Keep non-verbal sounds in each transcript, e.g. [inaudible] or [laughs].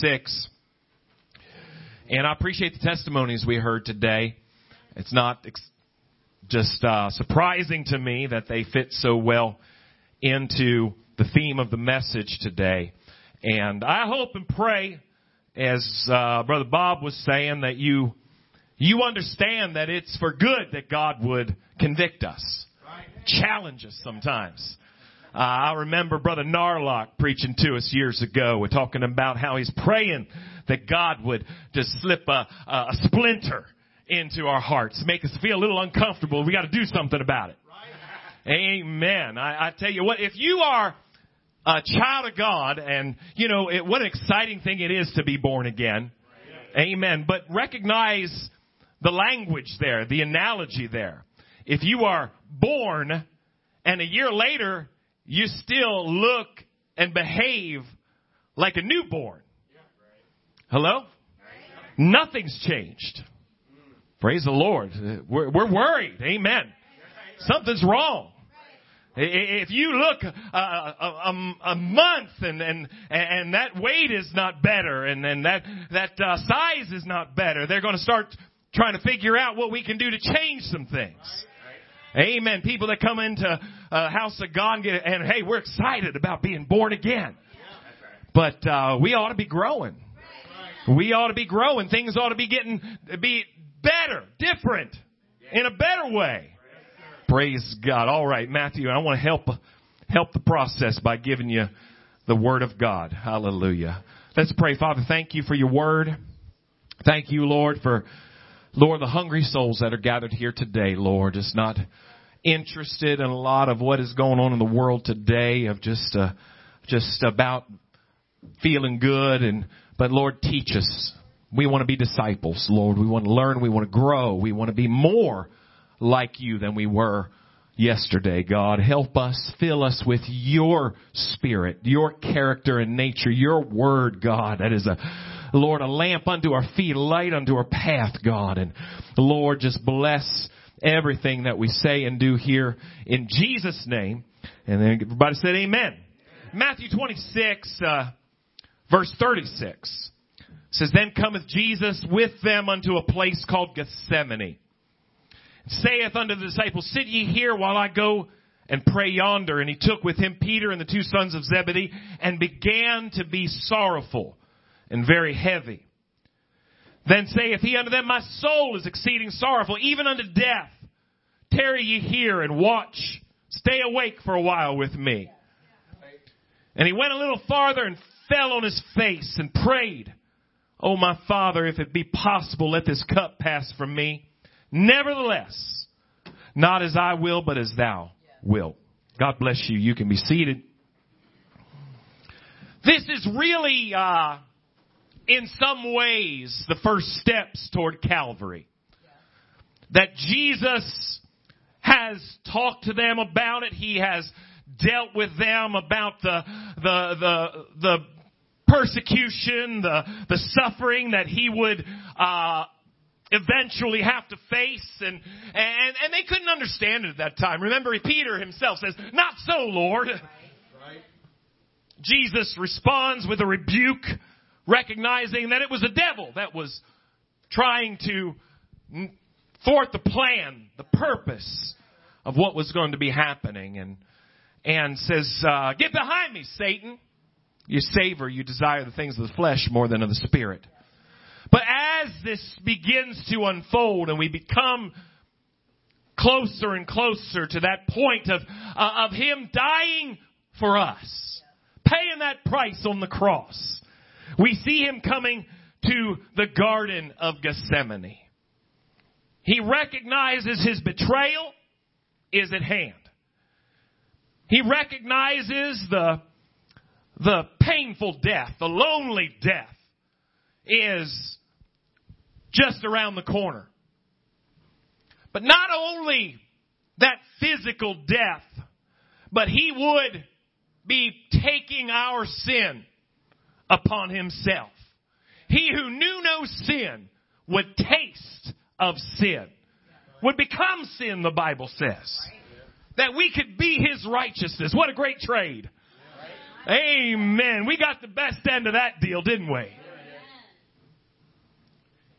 26. And I appreciate the testimonies we heard today. It's not ex- just uh, surprising to me that they fit so well into the theme of the message today. And I hope and pray, as uh, Brother Bob was saying, that you you understand that it's for good that God would convict us, challenge us sometimes. Uh, I remember Brother Narlock preaching to us years ago, We're talking about how he's praying that God would just slip a, a splinter into our hearts, make us feel a little uncomfortable. We got to do something about it. Amen. I, I tell you what, if you are a child of God, and you know it, what an exciting thing it is to be born again. Amen. But recognize the language there, the analogy there. If you are born and a year later you still look and behave like a newborn. Hello? Nothing's changed. Praise the Lord. We're, we're worried. Amen. Something's wrong. If you look a, a, a, month and, and, and that weight is not better and, and that, that uh, size is not better, they're going to start trying to figure out what we can do to change some things. Amen. People that come into a house of God and, get, and hey, we're excited about being born again. But uh, we ought to be growing. We ought to be growing. Things ought to be getting be better, different, in a better way. Praise God. All right, Matthew, I want to help help the process by giving you the word of God. Hallelujah. Let's pray. Father, thank you for your word. Thank you, Lord, for Lord, the hungry souls that are gathered here today, Lord, is not interested in a lot of what is going on in the world today of just uh, just about feeling good and but Lord, teach us. We want to be disciples, Lord. We want to learn, we want to grow, we want to be more like you than we were yesterday, God. Help us, fill us with your spirit, your character and nature, your word, God. That is a, Lord, a lamp unto our feet, a light unto our path, God. And Lord, just bless everything that we say and do here in Jesus' name. And then everybody said amen. Matthew 26, uh, verse 36 says, Then cometh Jesus with them unto a place called Gethsemane saith unto the disciples, Sit ye here while I go and pray yonder. And he took with him Peter and the two sons of Zebedee and began to be sorrowful and very heavy. Then saith he unto them, My soul is exceeding sorrowful, even unto death. Tarry ye here and watch. Stay awake for a while with me. And he went a little farther and fell on his face and prayed, Oh my father, if it be possible, let this cup pass from me. Nevertheless, not as I will, but as thou wilt. God bless you. You can be seated. This is really, uh, in some ways, the first steps toward Calvary. That Jesus has talked to them about it. He has dealt with them about the, the, the, the persecution, the, the suffering that he would, uh, eventually have to face and, and, and they couldn't understand it at that time. Remember, Peter himself says, not so, Lord. Right. Right. Jesus responds with a rebuke, recognizing that it was the devil that was trying to thwart the plan, the purpose of what was going to be happening and, and says, uh, get behind me, Satan. You savor, you desire the things of the flesh more than of the spirit. But as this begins to unfold and we become closer and closer to that point of, uh, of Him dying for us, paying that price on the cross, we see Him coming to the Garden of Gethsemane. He recognizes His betrayal is at hand. He recognizes the, the painful death, the lonely death is just around the corner. But not only that physical death, but he would be taking our sin upon himself. He who knew no sin would taste of sin. Would become sin, the Bible says. That we could be his righteousness. What a great trade. Amen. We got the best end of that deal, didn't we?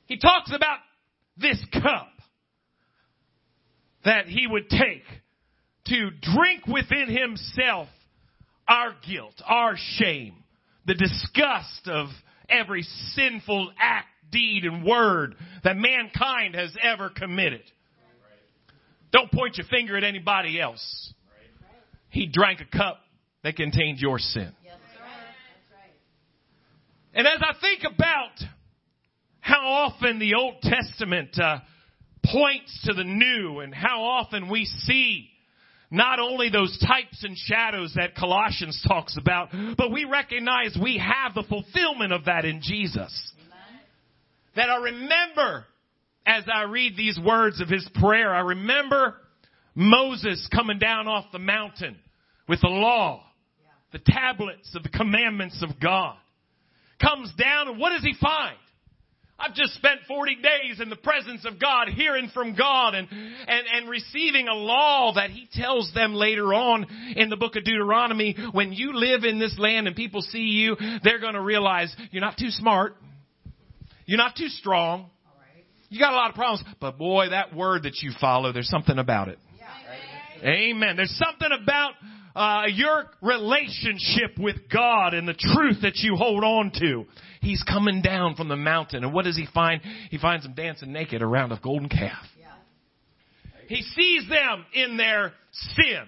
he talks about this cup that he would take to drink within himself our guilt, our shame, the disgust of every sinful act, deed, and word that mankind has ever committed. Don't point your finger at anybody else. He drank a cup that contained your sin. And as I think about how often the Old Testament uh, points to the new and how often we see not only those types and shadows that Colossians talks about, but we recognize we have the fulfillment of that in Jesus. Amen. That I remember as I read these words of his prayer, I remember Moses coming down off the mountain with the law, the tablets of the commandments of God. Comes down and what does he find? I've just spent 40 days in the presence of God, hearing from God and, and, and receiving a law that He tells them later on in the book of Deuteronomy. When you live in this land and people see you, they're going to realize you're not too smart. You're not too strong. You got a lot of problems, but boy, that word that you follow, there's something about it. Amen. There's something about uh, your relationship with God and the truth that you hold on to. He's coming down from the mountain, and what does he find? He finds them dancing naked around a golden calf. He sees them in their sin.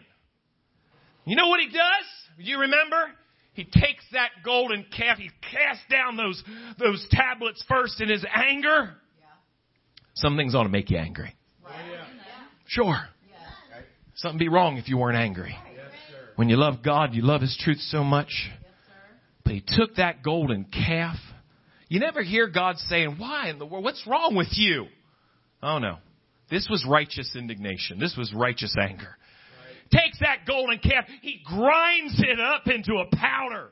You know what he does? You remember? He takes that golden calf, he casts down those, those tablets first in his anger. Some things ought to make you angry. Sure. Something be wrong if you weren't angry. When you love God, you love His truth so much. But He took that golden calf. You never hear God saying, why in the world? What's wrong with you? Oh no. This was righteous indignation. This was righteous anger. Takes that golden calf, he grinds it up into a powder,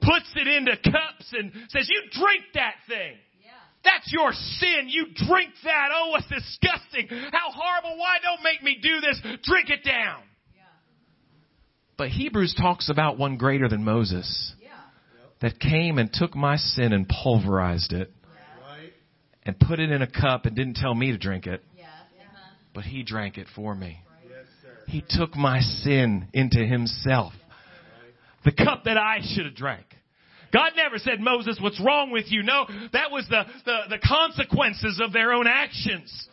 puts it into cups and says, you drink that thing. That's your sin. You drink that. Oh, it's disgusting. How horrible. Why don't make me do this? Drink it down. But Hebrews talks about one greater than Moses that came and took my sin and pulverized it and put it in a cup and didn't tell me to drink it. But he drank it for me. He took my sin into himself. The cup that I should have drank. God never said, Moses, what's wrong with you? No, that was the, the, the consequences of their own actions.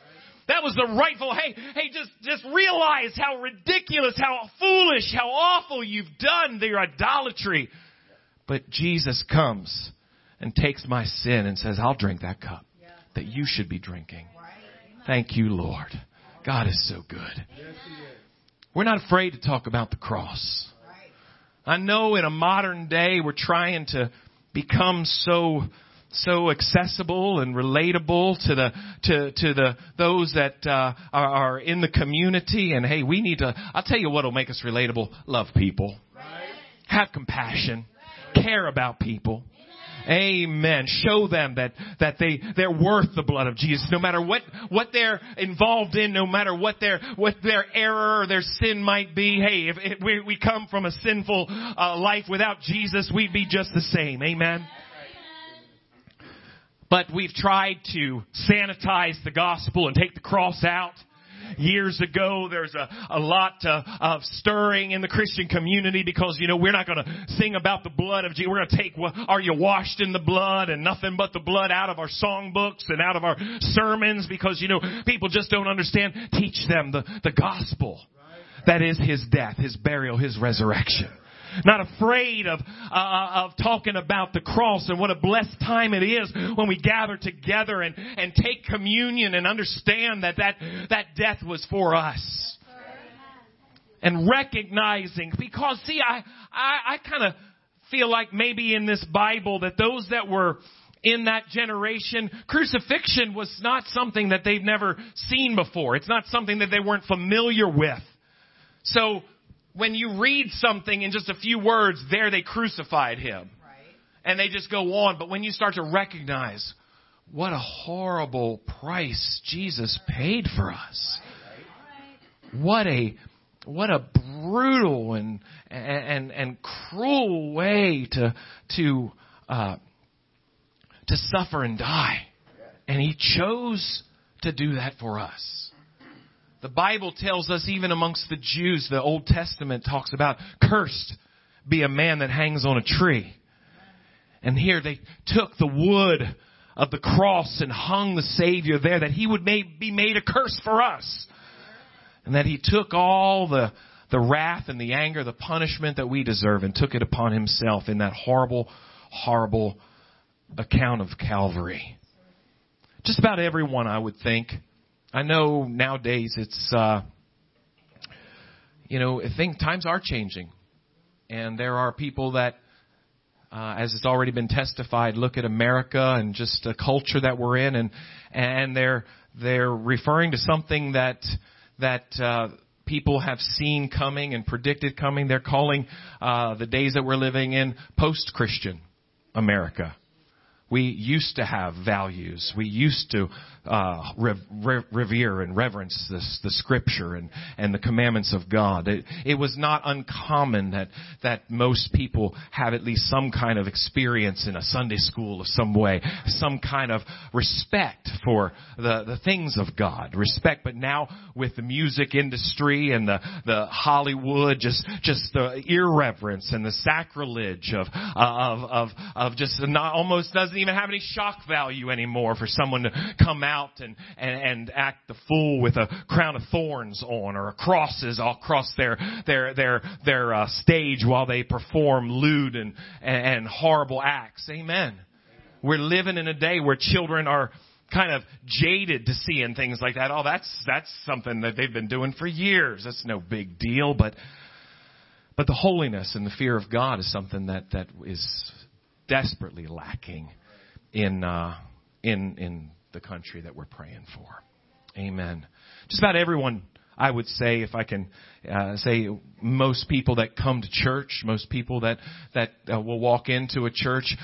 That was the rightful, hey, hey, just, just realize how ridiculous, how foolish, how awful you've done their idolatry. But Jesus comes and takes my sin and says, I'll drink that cup that you should be drinking. Thank you, Lord. God is so good. We're not afraid to talk about the cross. I know in a modern day we're trying to become so so accessible and relatable to the to to the those that uh, are, are in the community. And hey, we need to. I'll tell you what'll make us relatable: love people, right. have compassion, care about people. Amen. Show them that, that they, they're worth the blood of Jesus. No matter what, what they're involved in, no matter what their, what their error or their sin might be. Hey, if, if we, we come from a sinful uh, life without Jesus, we'd be just the same. Amen. But we've tried to sanitize the gospel and take the cross out. Years ago, there's a, a lot uh, of stirring in the Christian community because, you know, we're not going to sing about the blood of Jesus. We're going to take, are you washed in the blood and nothing but the blood out of our songbooks and out of our sermons because, you know, people just don't understand. Teach them the, the gospel. That is His death, His burial, His resurrection not afraid of, uh, of talking about the cross and what a blessed time it is when we gather together and, and take communion and understand that that, that death was for us. And recognizing, because see, I, I, I kind of feel like maybe in this Bible that those that were in that generation, crucifixion was not something that they've never seen before. It's not something that they weren't familiar with. So when you read something in just a few words, there they crucified him. Right. And they just go on. But when you start to recognize what a horrible price Jesus paid for us. What a what a brutal and and and cruel way to to uh, to suffer and die. And he chose to do that for us. The Bible tells us even amongst the Jews, the Old Testament talks about cursed be a man that hangs on a tree. And here they took the wood of the cross and hung the Savior there that he would be made a curse for us. And that he took all the, the wrath and the anger, the punishment that we deserve and took it upon himself in that horrible, horrible account of Calvary. Just about everyone, I would think. I know nowadays it's, uh, you know, I think times are changing. And there are people that, uh, as it's already been testified, look at America and just the culture that we're in, and and they're they're referring to something that that uh, people have seen coming and predicted coming. They're calling uh, the days that we're living in post-Christian America. We used to have values. We used to uh, revere and reverence this, the Scripture and, and the commandments of God. It, it was not uncommon that that most people have at least some kind of experience in a Sunday school of some way, some kind of respect for the the things of God, respect. But now with the music industry and the the Hollywood, just just the irreverence and the sacrilege of of of of just not almost doesn't even have any shock value anymore for someone to come out and, and, and act the fool with a crown of thorns on or crosses all across their, their, their, their uh, stage while they perform lewd and, and horrible acts. Amen. We're living in a day where children are kind of jaded to seeing things like that. Oh, that's, that's something that they've been doing for years. That's no big deal, but, but the holiness and the fear of God is something that, that is desperately lacking in uh, in in the country that we're praying for. Amen. Just about everyone, I would say, if I can uh, say, most people that come to church, most people that that uh, will walk into a church,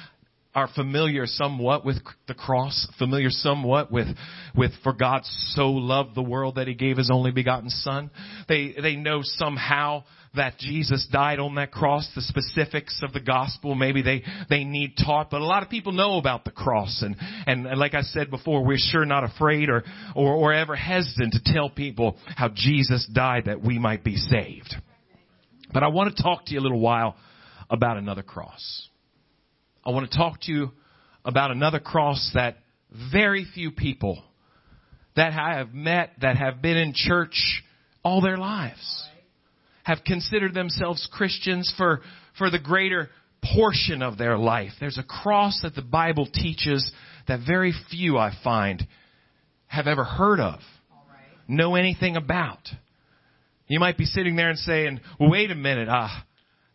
are familiar somewhat with the cross, familiar somewhat with, with for God so loved the world that he gave his only begotten son. They, they know somehow that Jesus died on that cross, the specifics of the gospel, maybe they, they need taught, but a lot of people know about the cross and, and, and like I said before, we're sure not afraid or, or, or ever hesitant to tell people how Jesus died that we might be saved. But I want to talk to you a little while about another cross. I want to talk to you about another cross that very few people that I have met that have been in church all their lives have considered themselves Christians for, for the greater portion of their life. There's a cross that the Bible teaches that very few I find have ever heard of, know anything about. You might be sitting there and saying, well, wait a minute, ah, uh,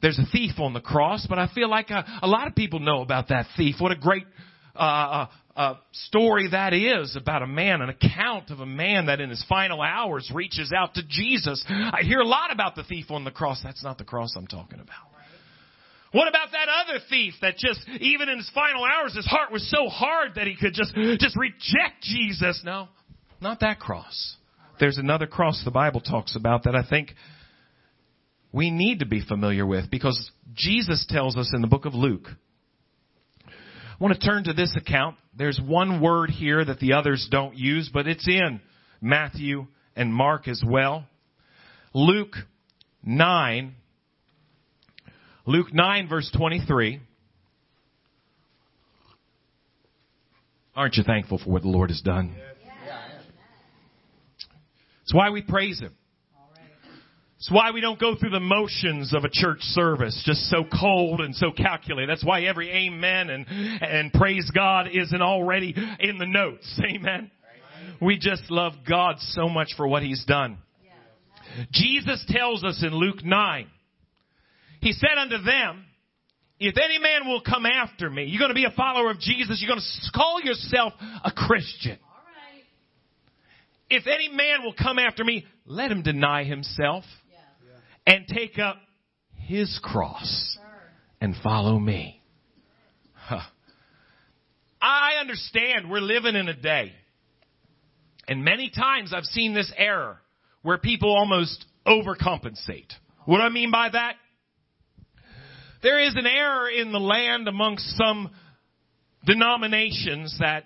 there's a thief on the cross, but I feel like a, a lot of people know about that thief. What a great uh, uh, uh, story that is about a man, an account of a man that in his final hours reaches out to Jesus. I hear a lot about the thief on the cross. That's not the cross I'm talking about. What about that other thief that just, even in his final hours, his heart was so hard that he could just, just reject Jesus? No, not that cross. There's another cross the Bible talks about that I think we need to be familiar with because Jesus tells us in the book of Luke. I want to turn to this account. There's one word here that the others don't use, but it's in Matthew and Mark as well. Luke 9, Luke 9 verse 23. Aren't you thankful for what the Lord has done? It's why we praise Him. It's why we don't go through the motions of a church service, just so cold and so calculated. That's why every amen and, and praise God isn't already in the notes. [laughs] Amen. We just love God so much for what He's done. Jesus tells us in Luke 9, He said unto them, if any man will come after me, you're going to be a follower of Jesus, you're going to call yourself a Christian. If any man will come after me, let him deny himself and take up his cross and follow me. Huh. I understand we're living in a day, and many times I've seen this error where people almost overcompensate. What do I mean by that? There is an error in the land amongst some denominations that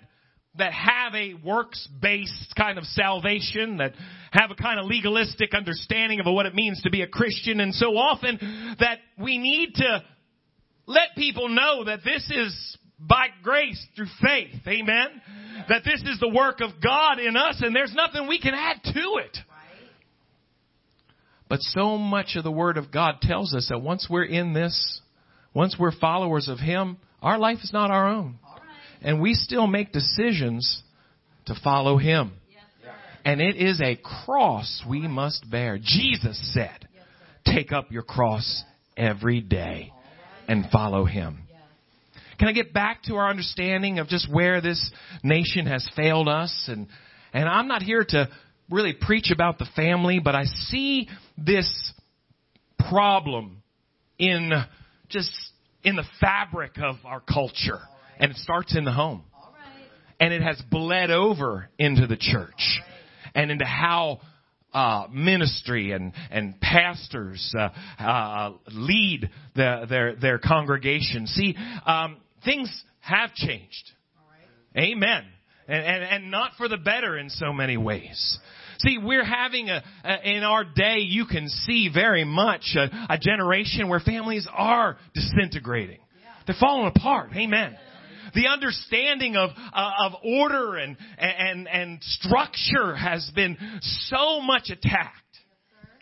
that have a works based kind of salvation, that have a kind of legalistic understanding of what it means to be a Christian, and so often that we need to let people know that this is by grace through faith. Amen. That this is the work of God in us and there's nothing we can add to it. But so much of the Word of God tells us that once we're in this, once we're followers of Him, our life is not our own. And we still make decisions to follow Him. And it is a cross we must bear. Jesus said, take up your cross every day and follow Him. Can I get back to our understanding of just where this nation has failed us? And, and I'm not here to really preach about the family, but I see this problem in just in the fabric of our culture. And it starts in the home. And it has bled over into the church and into how uh, ministry and and pastors uh, uh, lead the, their their congregation. See, um, things have changed. Amen. And, and, and not for the better in so many ways. See, we're having a, a, in our day, you can see very much a, a generation where families are disintegrating. They're falling apart. Amen. The understanding of, uh, of order and, and, and structure has been so much attacked.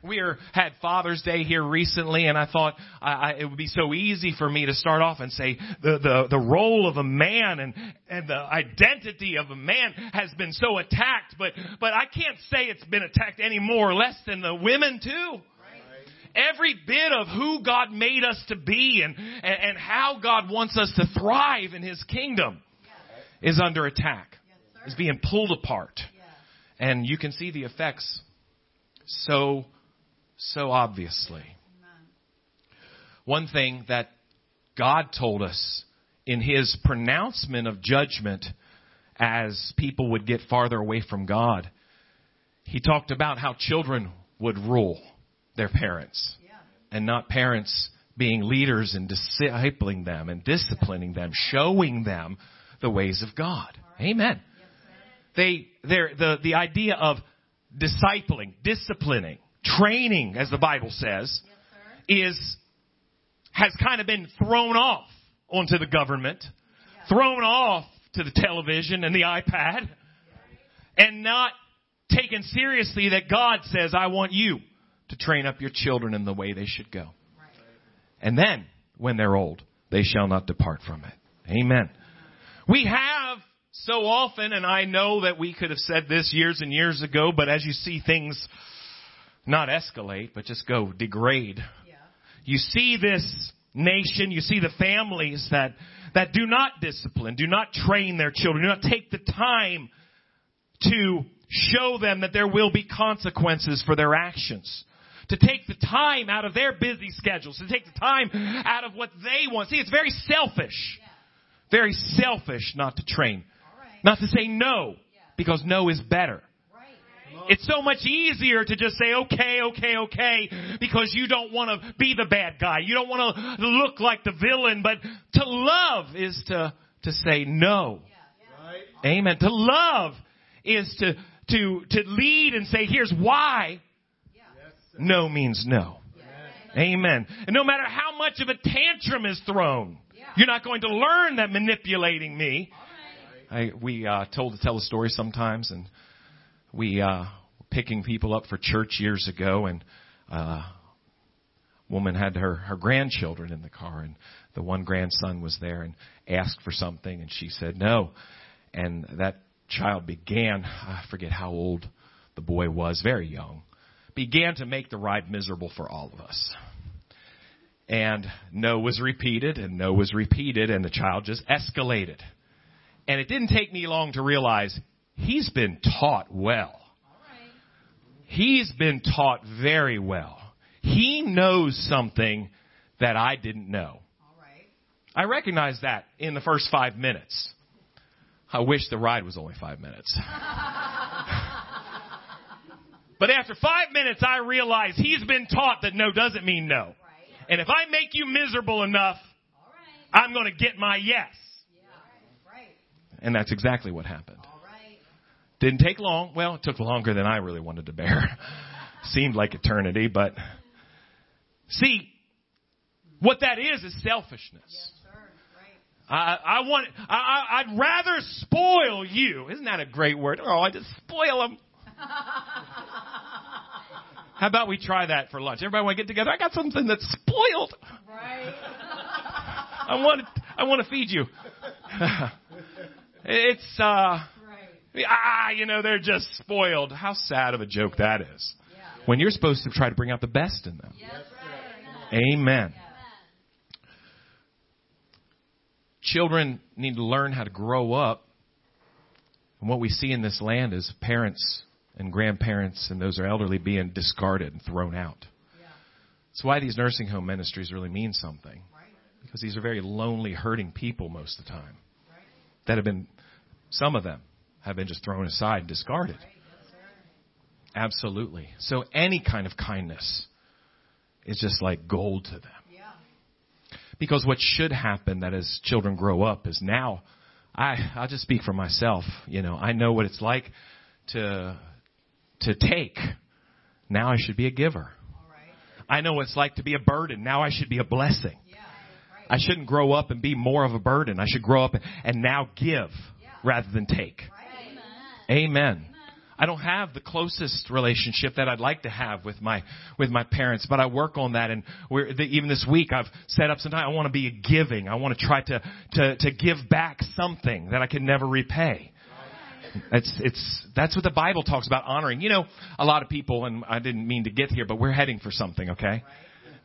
We are, had Father's Day here recently, and I thought I, I, it would be so easy for me to start off and say the, the, the role of a man and, and the identity of a man has been so attacked, but, but I can't say it's been attacked any more or less than the women too. Every bit of who God made us to be and, and, and how God wants us to thrive in His kingdom is under attack, is being pulled apart. And you can see the effects so so obviously. One thing that God told us in His pronouncement of judgment as people would get farther away from God, He talked about how children would rule their parents. And not parents being leaders and discipling them and disciplining them, showing them the ways of God. Amen. They, they're, the, the idea of discipling, disciplining, training, as the Bible says, is, has kind of been thrown off onto the government, thrown off to the television and the iPad, and not taken seriously that God says, I want you to train up your children in the way they should go. And then, when they're old, they shall not depart from it. Amen. We have so often, and I know that we could have said this years and years ago, but as you see things not escalate, but just go degrade. Yeah. You see this nation, you see the families that, that do not discipline, do not train their children, do not take the time to show them that there will be consequences for their actions. To take the time out of their busy schedules, to take the time out of what they want. See, it's very selfish. Yeah. Very selfish not to train. Right. Not to say no, yeah. because no is better. It's so much easier to just say, okay, okay, okay, because you don't want to be the bad guy. You don't want to look like the villain, but to love is to, to say no. Amen. To love is to, to, to lead and say, here's why. No means no. Amen. And no matter how much of a tantrum is thrown, you're not going to learn that manipulating me. I, we uh, told to tell a story sometimes, and we uh, were picking people up for church years ago, and uh, woman had her her grandchildren in the car, and the one grandson was there and asked for something, and she said no, and that child began I forget how old the boy was, very young, began to make the ride miserable for all of us. And no was repeated, and no was repeated, and the child just escalated. And it didn't take me long to realize he's been taught well. He's been taught very well. He knows something that I didn't know. I recognized that in the first five minutes. I wish the ride was only five minutes. [laughs] but after five minutes, I realize he's been taught that no doesn't mean no. And if I make you miserable enough, I'm going to get my yes. And that's exactly what happened. Didn't take long. Well, it took longer than I really wanted to bear. [laughs] Seemed like eternity, but see, what that is is selfishness. I, I want. I, I'd rather spoil you. Isn't that a great word? Oh, I just spoil them. [laughs] How about we try that for lunch? Everybody want to get together? I got something that's spoiled. Right. I want to, I want to feed you. [laughs] it's uh right. ah, you know, they're just spoiled. How sad of a joke that is. Yeah. When you're supposed to try to bring out the best in them. Yes, Amen. Amen. Children need to learn how to grow up. And what we see in this land is parents and grandparents and those are elderly being discarded and thrown out. Yeah. That's why these nursing home ministries really mean something. Right. Because these are very lonely, hurting people most of the time. Right. That have been, some of them have been just thrown aside and discarded. Right. Absolutely. So any kind of kindness is just like gold to them. Because what should happen that as children grow up is now, I, I'll just speak for myself. You know, I know what it's like to, to take. Now I should be a giver. I know what it's like to be a burden. Now I should be a blessing. I shouldn't grow up and be more of a burden. I should grow up and now give rather than take. Amen. I don't have the closest relationship that I'd like to have with my with my parents, but I work on that. And we're, the, even this week, I've set up some time. I want to be a giving. I want to try to to to give back something that I can never repay. It's it's that's what the Bible talks about honoring. You know, a lot of people, and I didn't mean to get here, but we're heading for something. Okay,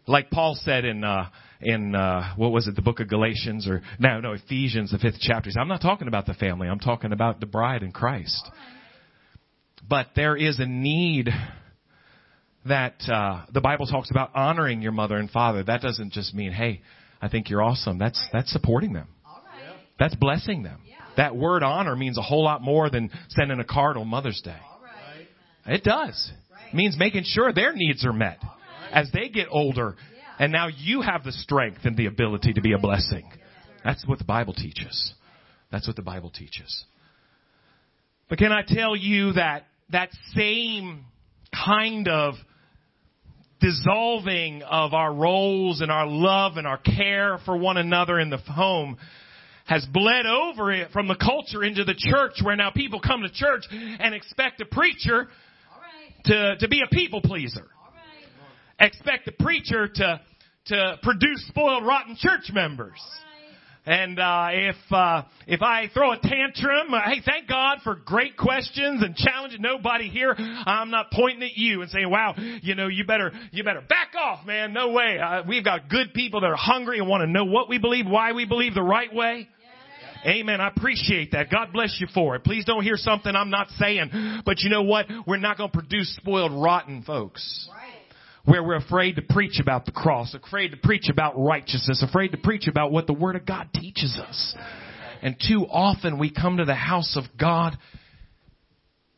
like Paul said in. uh in uh, what was it, the book of Galatians or no, no, Ephesians, the fifth chapter. I'm not talking about the family. I'm talking about the bride in Christ. But there is a need that uh, the Bible talks about honoring your mother and father. That doesn't just mean, hey, I think you're awesome. That's that's supporting them. That's blessing them. That word honor means a whole lot more than sending a card on Mother's Day. It does. It means making sure their needs are met as they get older. And now you have the strength and the ability to be a blessing. That's what the Bible teaches. That's what the Bible teaches. But can I tell you that that same kind of dissolving of our roles and our love and our care for one another in the home has bled over it from the culture into the church where now people come to church and expect a preacher right. to, to be a people pleaser. Right. Expect the preacher to, to produce spoiled rotten church members. And uh, if uh, if I throw a tantrum, uh, hey, thank God for great questions and challenging Nobody here, I'm not pointing at you and saying, "Wow, you know, you better you better back off, man." No way. Uh, we've got good people that are hungry and want to know what we believe, why we believe the right way. Amen. I appreciate that. God bless you for it. Please don't hear something I'm not saying. But you know what? We're not going to produce spoiled, rotten folks. Right where we're afraid to preach about the cross, afraid to preach about righteousness, afraid to preach about what the Word of God teaches us. And too often we come to the house of God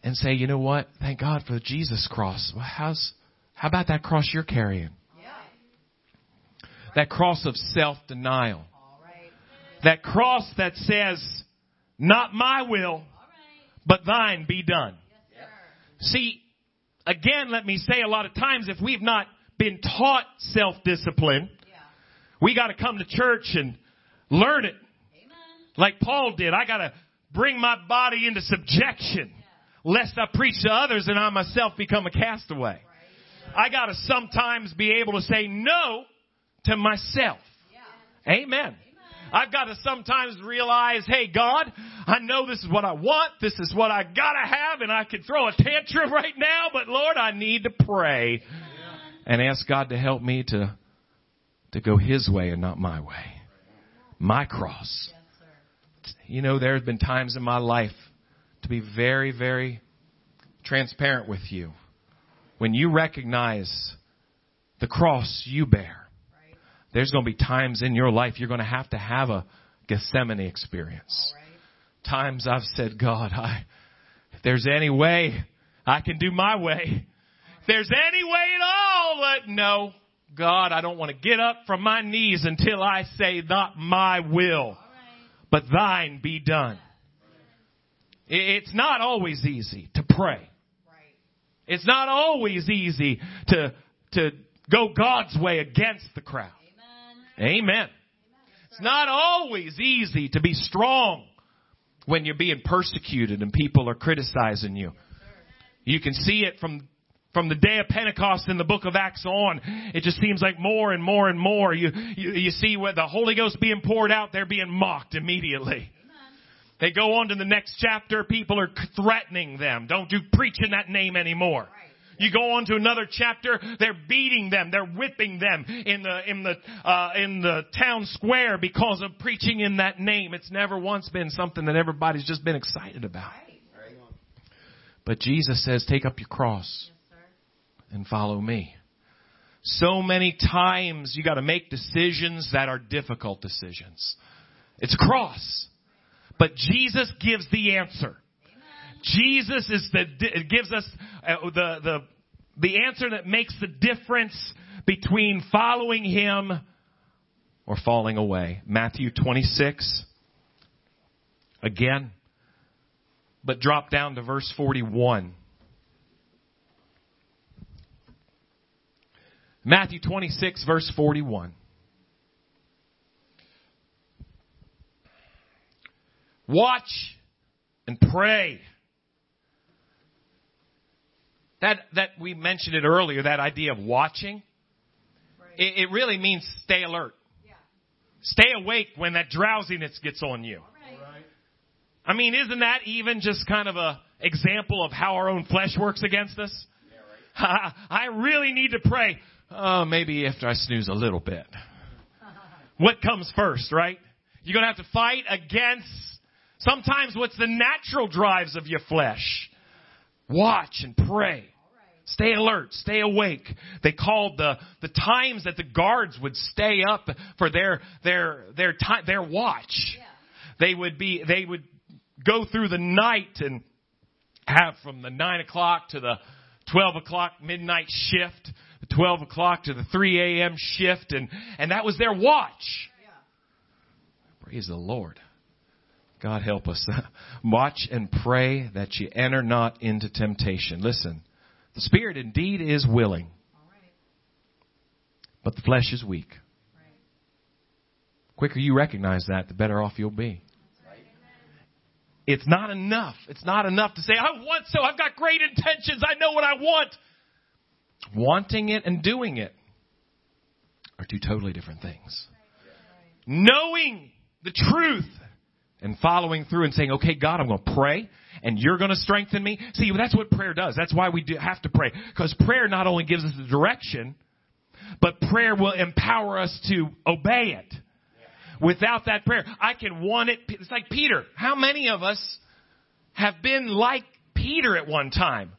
and say, you know what? Thank God for the Jesus cross. Well, how's, how about that cross you're carrying? That cross of self-denial. That cross that says, not my will, but thine be done. See, again, let me say a lot of times if we've not been taught self-discipline, we got to come to church and learn it. Like Paul did. I got to bring my body into subjection lest I preach to others and I myself become a castaway. I got to sometimes be able to say no to myself. Amen. I've got to sometimes realize, hey God, I know this is what I want. This is what I gotta have and I can throw a tantrum [laughs] right now, but Lord, I need to pray and ask God to help me to, to go His way and not my way. My cross. You know, there have been times in my life to be very, very transparent with you. When you recognize the cross you bear, there's going to be times in your life you're going to have to have a Gethsemane experience. Right. Times I've said, God, I, if there's any way I can do my way, if there's any way at all, but no, God, I don't want to get up from my knees until I say, not my will, but thine be done. It's not always easy to pray. It's not always easy to, to go God's way against the crowd. Amen. It's not always easy to be strong when you're being persecuted and people are criticizing you. You can see it from from the day of Pentecost in the book of Acts on, it just seems like more and more and more. You, you, you see what the Holy Ghost being poured out, they're being mocked immediately. They go on to the next chapter, people are threatening them. Don't do preach in that name anymore. You go on to another chapter, they're beating them, they're whipping them in the, in the, uh, in the town square because of preaching in that name. It's never once been something that everybody's just been excited about. But Jesus says, take up your cross and follow me. So many times you gotta make decisions that are difficult decisions. It's a cross. But Jesus gives the answer. Jesus is the gives us uh, the the the answer that makes the difference between following him or falling away. Matthew 26 again but drop down to verse 41. Matthew 26 verse 41. Watch and pray that, that we mentioned it earlier, that idea of watching, right. it, it, really means stay alert. Yeah. Stay awake when that drowsiness gets on you. Right. I mean, isn't that even just kind of a example of how our own flesh works against us? Yeah, right. [laughs] I really need to pray. Oh, maybe after I snooze a little bit. [laughs] what comes first, right? You're gonna have to fight against sometimes what's the natural drives of your flesh. Watch and pray. Stay alert, stay awake. They called the, the times that the guards would stay up for their, their, their time, their watch. Yeah. They would be, they would go through the night and have from the nine o'clock to the 12 o'clock midnight shift, the 12 o'clock to the 3 a.m. shift, and, and that was their watch. Yeah. Praise the Lord. God help us. [laughs] Watch and pray that you enter not into temptation. Listen, the spirit indeed is willing, but the flesh is weak. Quicker you recognize that, the better off you'll be. It's not enough. It's not enough to say, I want so. I've got great intentions. I know what I want. Wanting it and doing it are two totally different things. Knowing the truth and following through and saying, okay, God, I'm going to pray and you're going to strengthen me. See, that's what prayer does. That's why we do have to pray. Because prayer not only gives us the direction, but prayer will empower us to obey it. Without that prayer, I can want it. It's like Peter. How many of us have been like Peter at one time?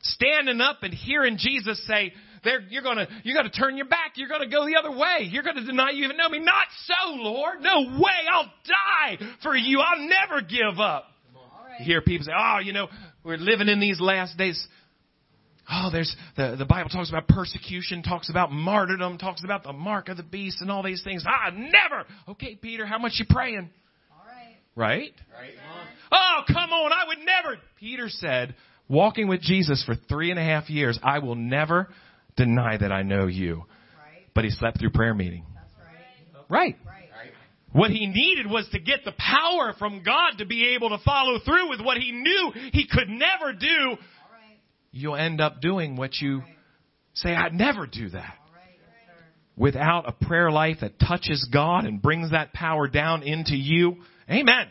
Standing up and hearing Jesus say, they're, you're gonna, you're gonna turn your back. You're gonna go the other way. You're gonna deny you even know me. Not so, Lord. No way. I'll die for you. I'll never give up. You hear people say, oh, you know, we're living in these last days. Oh, there's the, the Bible talks about persecution, talks about martyrdom, talks about the mark of the beast and all these things. Ah, never. Okay, Peter, how much you praying? All right. Right? Right. Oh, come on, I would never. Peter said, walking with Jesus for three and a half years, I will never deny that I know you. Right. But he slept through prayer meeting. Right. right. What he needed was to get the power from God to be able to follow through with what he knew he could never do. You'll end up doing what you say, I'd never do that. Without a prayer life that touches God and brings that power down into you. Amen.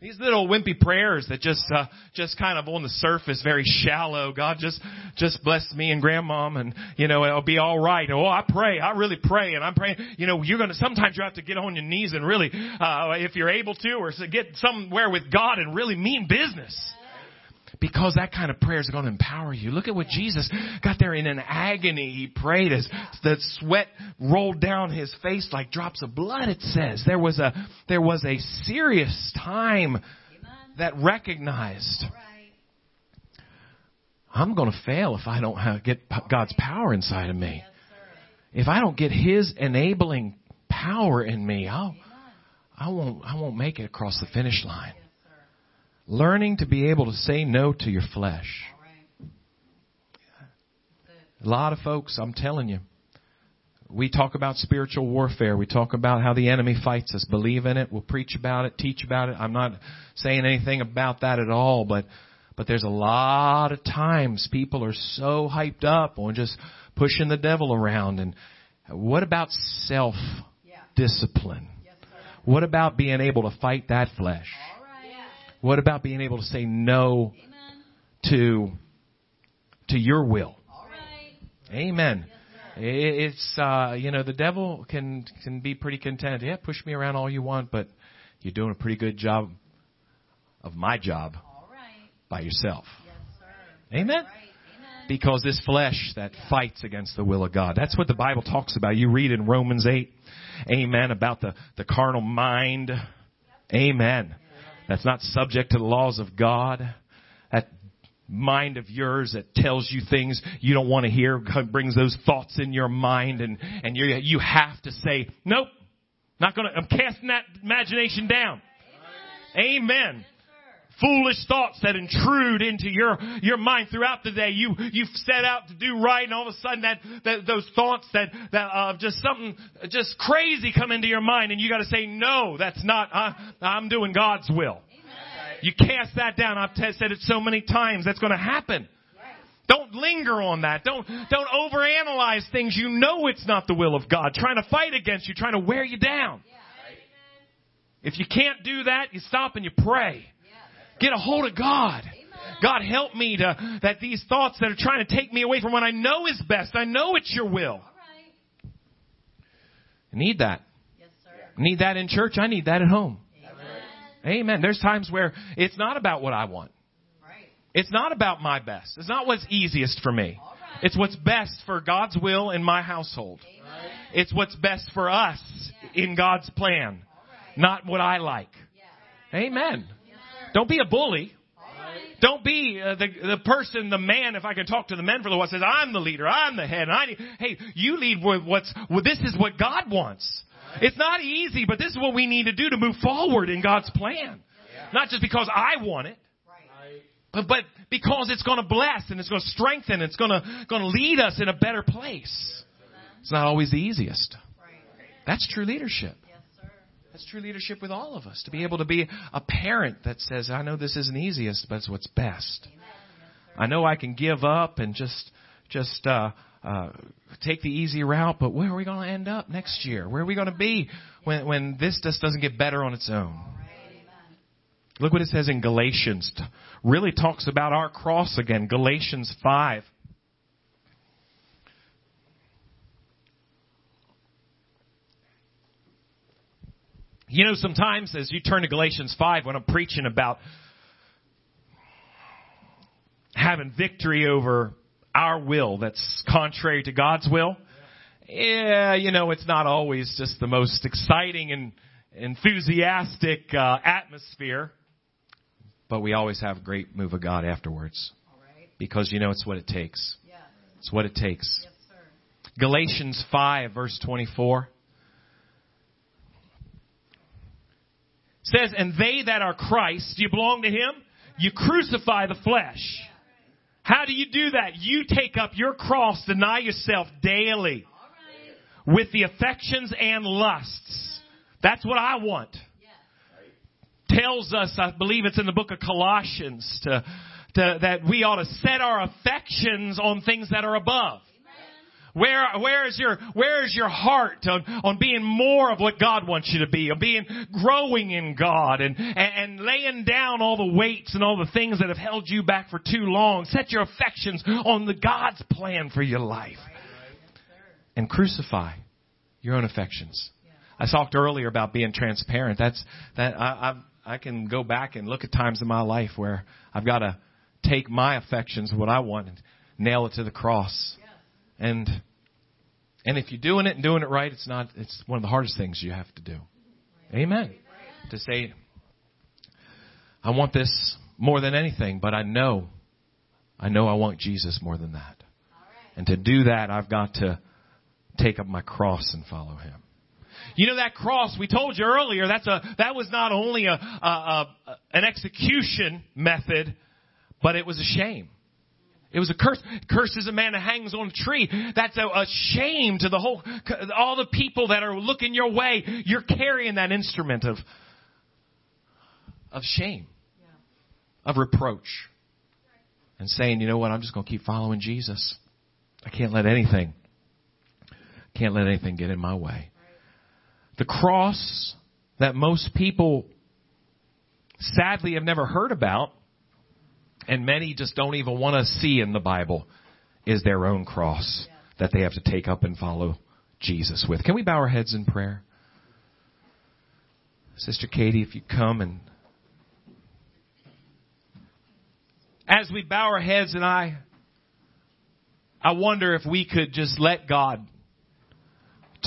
These little wimpy prayers that just, uh, just kind of on the surface, very shallow. God just, just bless me and grandmom and, you know, it'll be alright. Oh, I pray. I really pray and I'm praying. You know, you're gonna, sometimes you have to get on your knees and really, uh, if you're able to, or get somewhere with God and really mean business because that kind of prayer is going to empower you. Look at what Jesus got there in an agony. He prayed as the sweat rolled down his face like drops of blood. It says there was a there was a serious time that recognized. I'm going to fail if I don't have, get God's power inside of me. If I don't get His enabling power in me, I'll, I won't, I won't make it across the finish line. Learning to be able to say no to your flesh. A lot of folks, I'm telling you, we talk about spiritual warfare. We talk about how the enemy fights us. Believe in it. We'll preach about it, teach about it. I'm not saying anything about that at all, but but there's a lot of times people are so hyped up on just pushing the devil around and what about self discipline? What about being able to fight that flesh? What about being able to say no to to your will? Amen. It's uh, you know the devil can can be pretty content. Yeah, push me around all you want, but you're doing a pretty good job of my job by yourself. Amen. Because this flesh that fights against the will of God. That's what the Bible talks about. You read in Romans 8, amen, about the, the carnal mind. Amen. That's not subject to the laws of God That mind of yours that tells you things you don't want to hear, brings those thoughts in your mind and, and you you have to say, nope, not gonna, I'm casting that imagination down. Amen. Amen. Foolish thoughts that intrude into your, your mind throughout the day. You, you've set out to do right and all of a sudden that, that those thoughts that, that, uh, just something, just crazy come into your mind and you gotta say, no, that's not, uh, I'm doing God's will. You cast that down. I've said it so many times. That's going to happen. Don't linger on that. Don't, don't overanalyze things. You know it's not the will of God. Trying to fight against you, trying to wear you down. If you can't do that, you stop and you pray. Get a hold of God. God help me to, that these thoughts that are trying to take me away from what I know is best. I know it's your will. I need that. Yes, I need that in church. I need that at home. Amen. There's times where it's not about what I want. Right. It's not about my best. It's not what's easiest for me. Right. It's what's best for God's will in my household. Amen. It's what's best for us yeah. in God's plan, right. not what I like. Yeah. Amen. Don't be a bully. Don't be uh, the the person, the man. If I can talk to the men for the while, says I'm the leader, I'm the head. And I need, hey, you lead with what's. Well, this is what God wants. It's not easy, but this is what we need to do to move forward in God's plan. Not just because I want it, but, but because it's going to bless and it's going to strengthen, and it's going to, going to lead us in a better place. It's not always the easiest. That's true leadership. That's true leadership with all of us. To be able to be a parent that says, I know this isn't easiest, but it's what's best. I know I can give up and just, just, uh, uh, take the easy route, but where are we going to end up next year? Where are we going to be when, when this just doesn't get better on its own? Look what it says in Galatians. Really talks about our cross again. Galatians 5. You know, sometimes as you turn to Galatians 5, when I'm preaching about having victory over our will that's contrary to God's will, yeah, you know, it's not always just the most exciting and enthusiastic uh, atmosphere, but we always have a great move of God afterwards. Because you know it's what it takes. Yeah. It's what it takes. Yes, Galatians 5 verse 24 says, And they that are Christ, do you belong to Him? You crucify the flesh how do you do that? You take up your cross, deny yourself daily with the affections and lusts. That's what I want. Tells us, I believe it's in the book of Colossians, to, to, that we ought to set our affections on things that are above. Where, where is your, where is your heart on, on being more of what God wants you to be, on being growing in God and, and, and laying down all the weights and all the things that have held you back for too long. Set your affections on the God's plan for your life. And crucify your own affections. I talked earlier about being transparent. That's, that I, I, I can go back and look at times in my life where I've got to take my affections, what I want, and nail it to the cross and and if you're doing it and doing it right, it's not it's one of the hardest things you have to do. Amen. To say I want this more than anything, but I know I know I want Jesus more than that. And to do that, I've got to take up my cross and follow him. You know that cross we told you earlier. That's a that was not only a, a, a an execution method, but it was a shame. It was a curse. Curse is a man that hangs on a tree. That's a, a shame to the whole, all the people that are looking your way. You're carrying that instrument of, of shame, of reproach, and saying, you know what, I'm just going to keep following Jesus. I can't let anything, can't let anything get in my way. The cross that most people sadly have never heard about and many just don't even want to see in the Bible is their own cross that they have to take up and follow Jesus with. Can we bow our heads in prayer? Sister Katie, if you come and as we bow our heads and I I wonder if we could just let God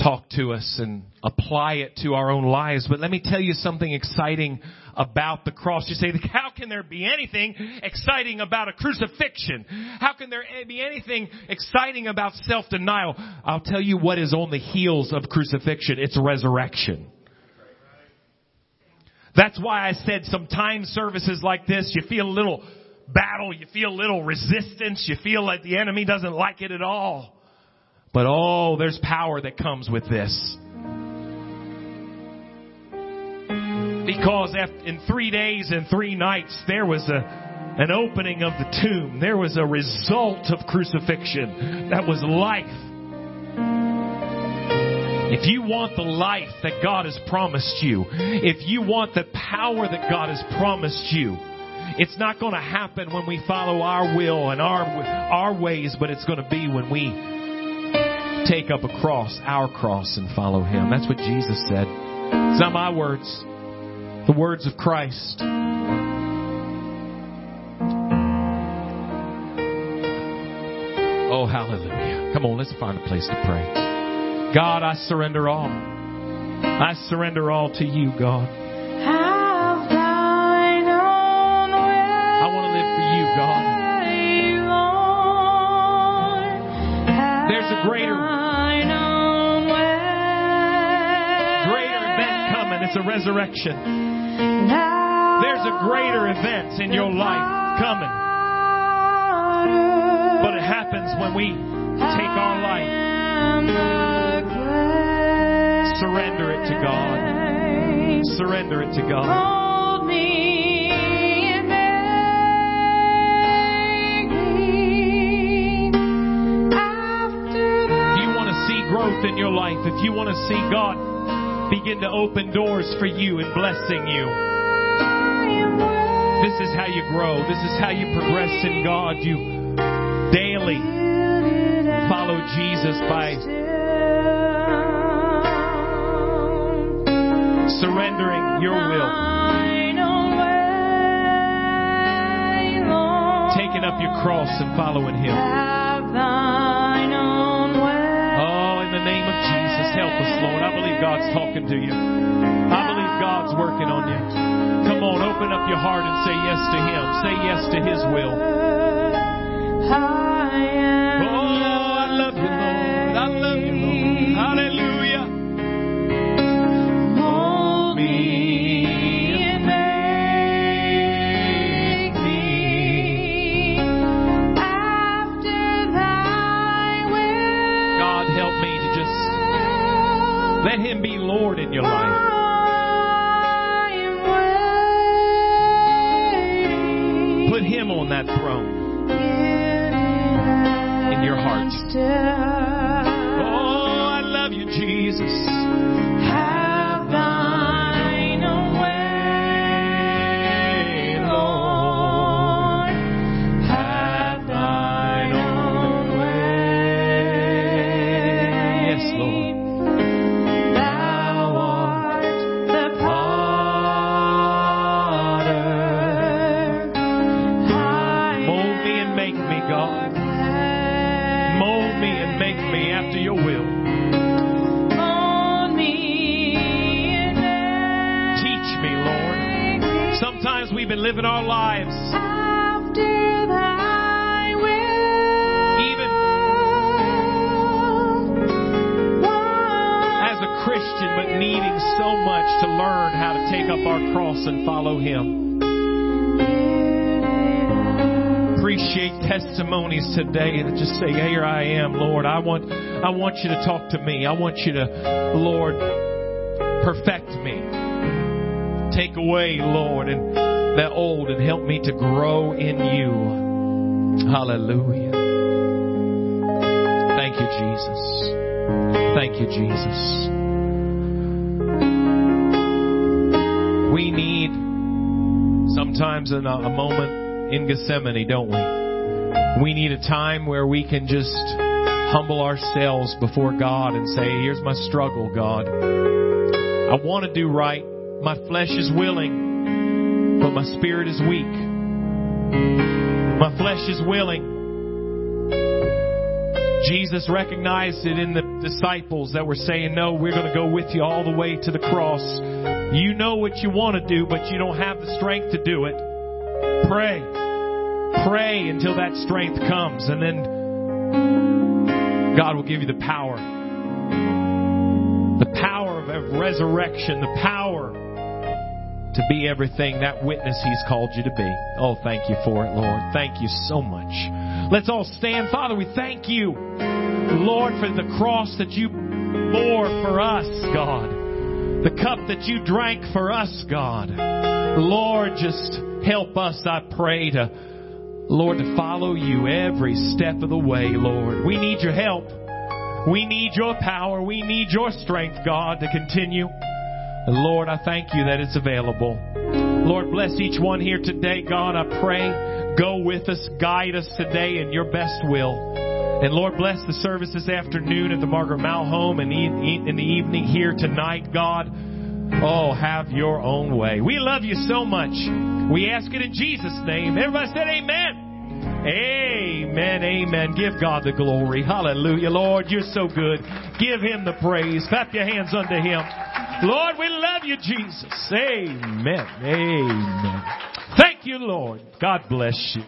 talk to us and apply it to our own lives. But let me tell you something exciting about the cross. You say, how can there be anything exciting about a crucifixion? How can there be anything exciting about self-denial? I'll tell you what is on the heels of crucifixion. It's resurrection. That's why I said sometimes services like this, you feel a little battle, you feel a little resistance, you feel like the enemy doesn't like it at all. But oh, there's power that comes with this. Because in three days and three nights, there was a, an opening of the tomb. There was a result of crucifixion. That was life. If you want the life that God has promised you, if you want the power that God has promised you, it's not going to happen when we follow our will and our, our ways, but it's going to be when we take up a cross, our cross, and follow Him. That's what Jesus said. It's not my words the words of Christ. Oh, hallelujah. Come on, let's find a place to pray. God, I surrender all. I surrender all to you, God. Resurrection. There's a greater event in your life coming. But it happens when we take our life, surrender it to God. Surrender it to God. growth in your life, if you want to see God begin to open doors for you and blessing you. This is how you grow. This is how you progress in God. You daily follow Jesus by surrendering your will. Taking up your cross and following Him God's talking to you. I believe God's working on you. Come on, open up your heart and say yes to Him. Say yes to His will. Sometimes we've been living our lives even as a Christian, but needing so much to learn how to take up our cross and follow Him. Appreciate testimonies today that just say, "Here I am, Lord. I want, I want you to talk to me. I want you to, Lord, perfect me. Take away, Lord, and that old and help me to grow in you." Hallelujah. Thank you, Jesus. Thank you, Jesus. We need sometimes a, a moment in Gethsemane, don't we? We need a time where we can just humble ourselves before God and say, Here's my struggle, God. I want to do right. My flesh is willing, my spirit is weak. My flesh is willing. Jesus recognized it in the disciples that were saying, No, we're going to go with you all the way to the cross. You know what you want to do, but you don't have the strength to do it. Pray. Pray until that strength comes, and then God will give you the power. The power of resurrection, the power to be everything that witness He's called you to be. Oh, thank you for it, Lord. Thank you so much. Let's all stand. Father, we thank you, Lord, for the cross that you bore for us, God. The cup that you drank for us, God. Lord, just help us, I pray, to, Lord, to follow you every step of the way, Lord. We need your help. We need your power. We need your strength, God, to continue. Lord, I thank you that it's available. Lord, bless each one here today, God. I pray, go with us, guide us today in your best will. And Lord, bless the service this afternoon at the Margaret Mal home and in the evening here tonight, God. Oh, have your own way. We love you so much. We ask it in Jesus' name. Everybody said amen. Amen, amen. Give God the glory. Hallelujah. Lord, you're so good. Give him the praise. Clap your hands unto him. Lord, we love you, Jesus. Amen. Amen. Thank you, Lord. God bless you.